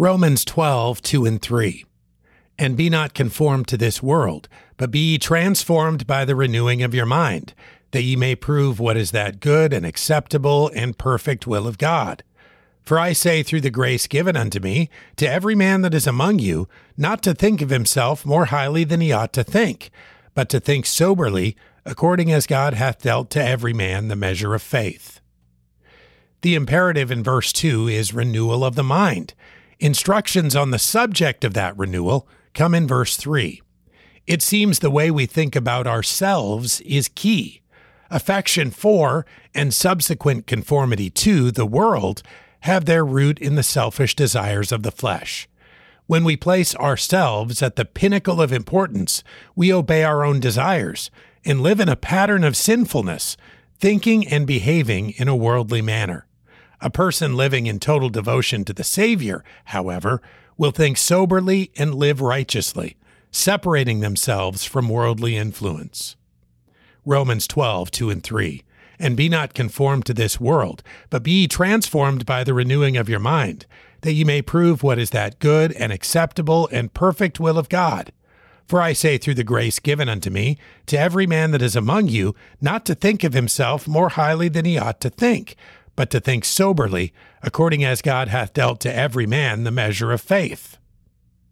Romans 12, 2 and 3. And be not conformed to this world, but be ye transformed by the renewing of your mind, that ye may prove what is that good and acceptable and perfect will of God. For I say through the grace given unto me, to every man that is among you, not to think of himself more highly than he ought to think, but to think soberly, according as God hath dealt to every man the measure of faith. The imperative in verse 2 is renewal of the mind. Instructions on the subject of that renewal come in verse 3. It seems the way we think about ourselves is key. Affection for and subsequent conformity to the world have their root in the selfish desires of the flesh. When we place ourselves at the pinnacle of importance, we obey our own desires and live in a pattern of sinfulness, thinking and behaving in a worldly manner. A person living in total devotion to the Savior, however, will think soberly and live righteously, separating themselves from worldly influence. Romans 12, 2 and 3. And be not conformed to this world, but be transformed by the renewing of your mind, that ye may prove what is that good and acceptable and perfect will of God. For I say through the grace given unto me, to every man that is among you, not to think of himself more highly than he ought to think, but to think soberly, according as God hath dealt to every man the measure of faith.